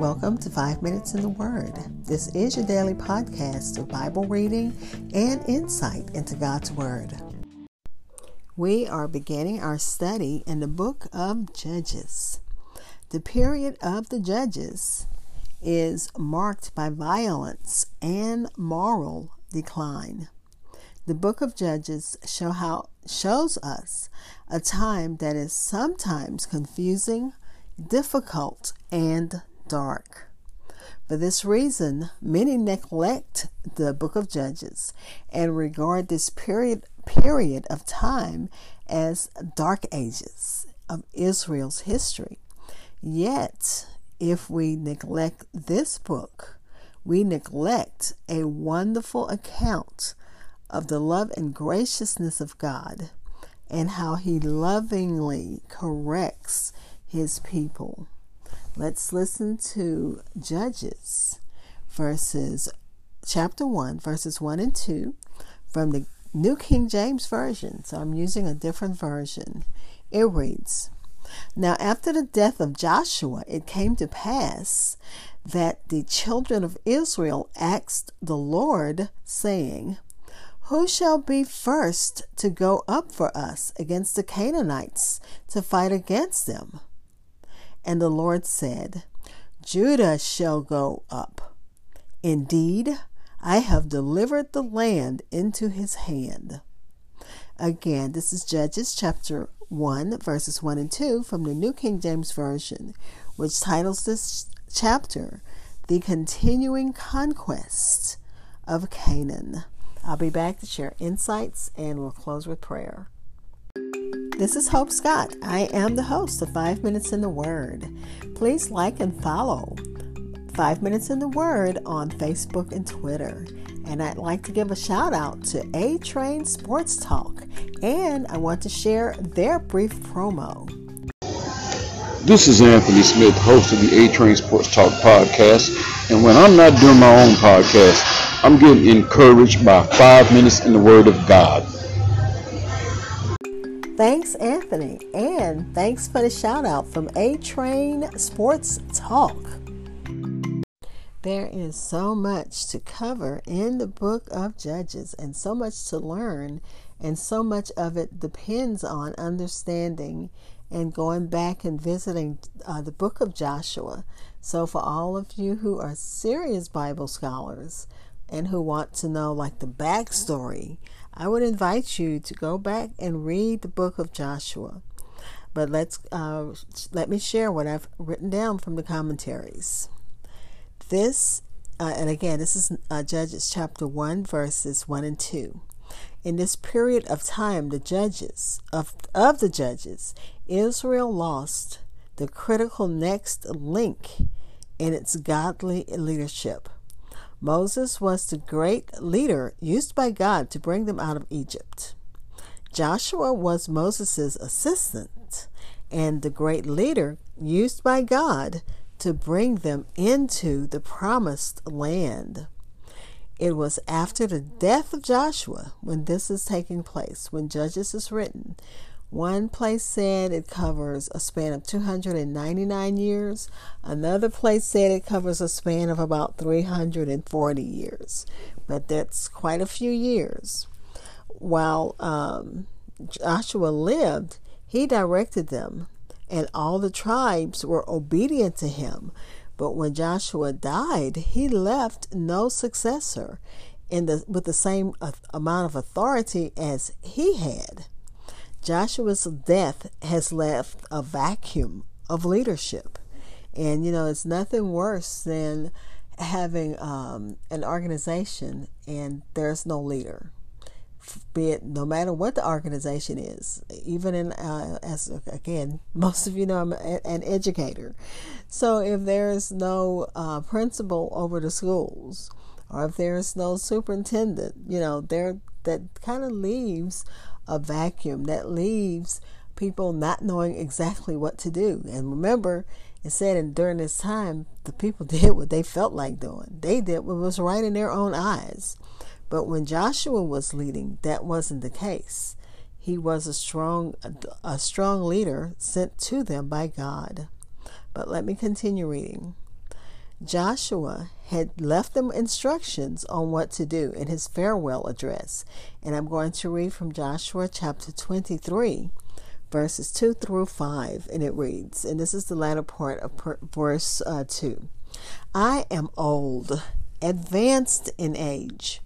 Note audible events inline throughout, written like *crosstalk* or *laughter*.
Welcome to Five Minutes in the Word. This is your daily podcast of Bible reading and insight into God's Word. We are beginning our study in the book of Judges. The period of the Judges is marked by violence and moral decline. The book of Judges show how, shows us a time that is sometimes confusing, difficult, and dark. For this reason, many neglect the book of Judges and regard this period period of time as dark ages of Israel's history. Yet, if we neglect this book, we neglect a wonderful account of the love and graciousness of God and how he lovingly corrects his people. Let's listen to Judges verses chapter 1 verses 1 and 2 from the New King James Version. So I'm using a different version. It reads, Now after the death of Joshua, it came to pass that the children of Israel asked the Lord, saying, Who shall be first to go up for us against the Canaanites to fight against them? And the Lord said, Judah shall go up. Indeed, I have delivered the land into his hand. Again, this is Judges chapter 1, verses 1 and 2 from the New King James Version, which titles this chapter The Continuing Conquest of Canaan. I'll be back to share insights and we'll close with prayer. This is Hope Scott. I am the host of Five Minutes in the Word. Please like and follow Five Minutes in the Word on Facebook and Twitter. And I'd like to give a shout out to A Train Sports Talk. And I want to share their brief promo. This is Anthony Smith, host of the A Train Sports Talk podcast. And when I'm not doing my own podcast, I'm getting encouraged by five minutes in the Word of God. Thanks, Anthony. And thanks for the shout out from A Train Sports Talk. There is so much to cover in the book of Judges and so much to learn, and so much of it depends on understanding and going back and visiting uh, the book of Joshua. So, for all of you who are serious Bible scholars and who want to know, like, the backstory, I would invite you to go back and read the book of Joshua. But let's uh, let me share what I've written down from the commentaries. This, uh, and again, this is uh, Judges chapter one, verses one and two. In this period of time, the judges of of the judges, Israel lost the critical next link in its godly leadership. Moses was the great leader used by God to bring them out of Egypt. Joshua was Moses' assistant and the great leader used by God to bring them into the promised land. It was after the death of Joshua when this is taking place, when Judges is written, one place said it covers a span of 299 years. Another place said it covers a span of about 340 years. But that's quite a few years. While um, Joshua lived, he directed them, and all the tribes were obedient to him. But when Joshua died, he left no successor in the, with the same amount of authority as he had. Joshua's death has left a vacuum of leadership. And, you know, it's nothing worse than having um, an organization and there's no leader. Be it no matter what the organization is, even in uh, as again, *laughs* most of you know I'm a, an educator, so if there's no uh, principal over the schools, or if there's no superintendent, you know, there that kind of leaves a vacuum that leaves people not knowing exactly what to do. And remember, it said and during this time, the people *laughs* did what they felt like doing. They did what was right in their own eyes. But when Joshua was leading, that wasn't the case. He was a strong, a strong leader sent to them by God. But let me continue reading. Joshua had left them instructions on what to do in his farewell address. And I'm going to read from Joshua chapter 23, verses 2 through 5. And it reads, and this is the latter part of verse uh, 2 I am old, advanced in age.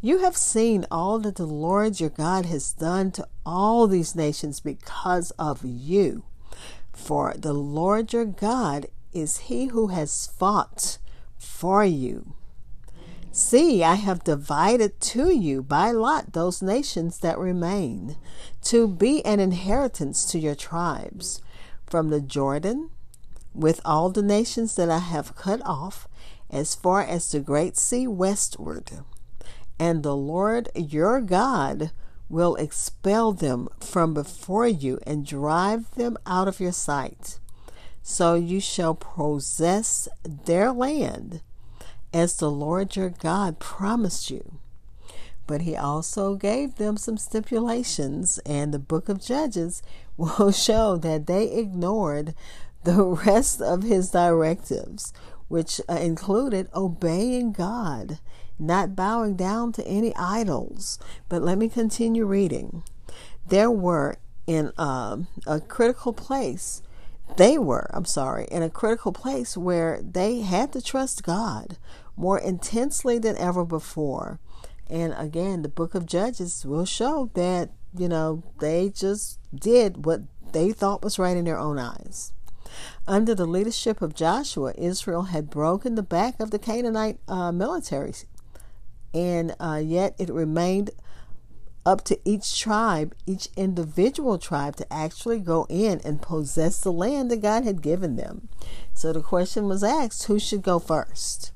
You have seen all that the Lord your God has done to all these nations because of you. For the Lord your God is he who has fought for you. See, I have divided to you by lot those nations that remain, to be an inheritance to your tribes, from the Jordan, with all the nations that I have cut off, as far as the great sea westward. And the Lord your God will expel them from before you and drive them out of your sight. So you shall possess their land as the Lord your God promised you. But he also gave them some stipulations, and the book of Judges *laughs* will show that they ignored the rest of his directives, which uh, included obeying God, not bowing down to any idols. But let me continue reading. There were in uh, a critical place they were, I'm sorry, in a critical place where they had to trust God more intensely than ever before. And again, the book of Judges will show that, you know, they just did what they thought was right in their own eyes. Under the leadership of Joshua, Israel had broken the back of the Canaanite uh, military, and uh, yet it remained up to each tribe, each individual tribe, to actually go in and possess the land that God had given them. So the question was asked who should go first?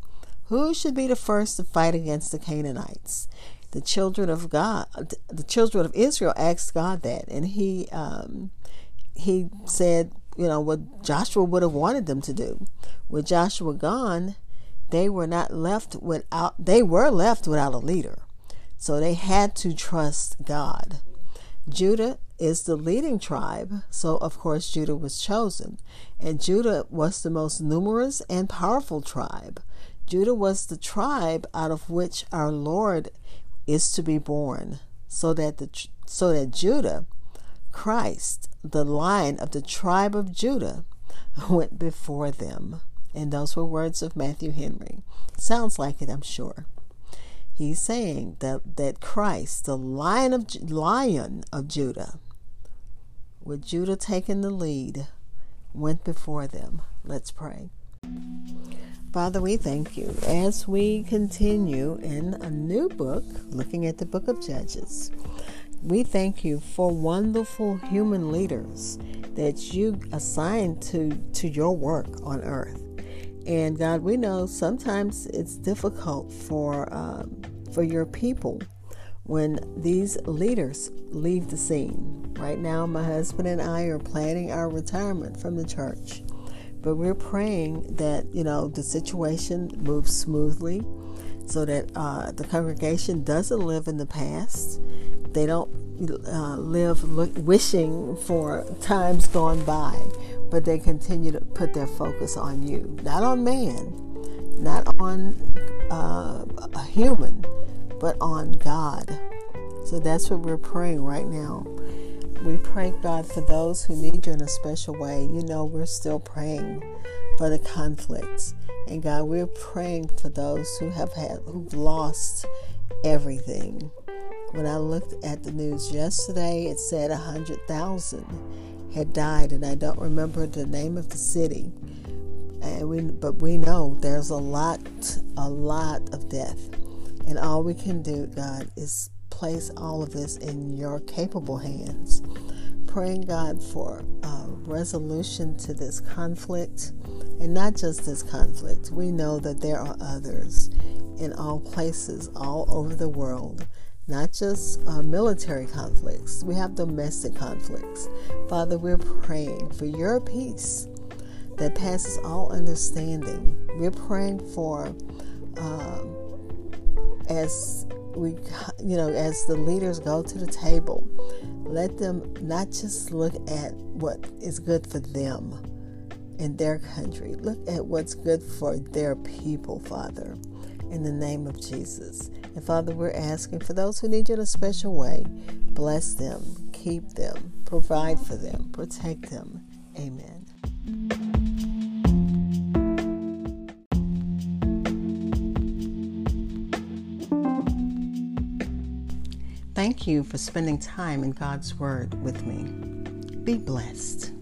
Who should be the first to fight against the Canaanites? The children of God, the children of Israel asked God that, and He um, He said, you know, what Joshua would have wanted them to do. With Joshua gone, they were not left without. They were left without a leader so they had to trust God. Judah is the leading tribe, so of course Judah was chosen. And Judah was the most numerous and powerful tribe. Judah was the tribe out of which our Lord is to be born, so that the so that Judah, Christ, the lion of the tribe of Judah, *laughs* went before them. And those were words of Matthew Henry. Sounds like it, I'm sure. He's saying that, that Christ, the lion of, lion of Judah, with Judah taking the lead, went before them. Let's pray. Father, we thank you as we continue in a new book, looking at the book of Judges. We thank you for wonderful human leaders that you assigned to, to your work on earth. And God, we know sometimes it's difficult for um, for your people when these leaders leave the scene. Right now, my husband and I are planning our retirement from the church, but we're praying that you know the situation moves smoothly, so that uh, the congregation doesn't live in the past. They don't uh, live look, wishing for times gone by, but they continue to put their focus on you, not on man, not on uh, a human, but on God. So that's what we're praying right now. We pray, God, for those who need you in a special way. You know, we're still praying for the conflicts. And God, we're praying for those who have had, who've lost everything. When I looked at the news yesterday, it said 100,000 had died, and I don't remember the name of the city. And we, but we know there's a lot, a lot of death. And all we can do, God, is place all of this in your capable hands. Praying, God, for resolution to this conflict. And not just this conflict, we know that there are others in all places, all over the world not just uh, military conflicts, we have domestic conflicts. Father, we're praying for your peace that passes all understanding. We're praying for, um, as we, you know, as the leaders go to the table, let them not just look at what is good for them in their country. Look at what's good for their people, Father, in the name of Jesus. And Father, we're asking for those who need you in a special way, bless them, keep them, provide for them, protect them. Amen. You for spending time in God's Word with me. Be blessed.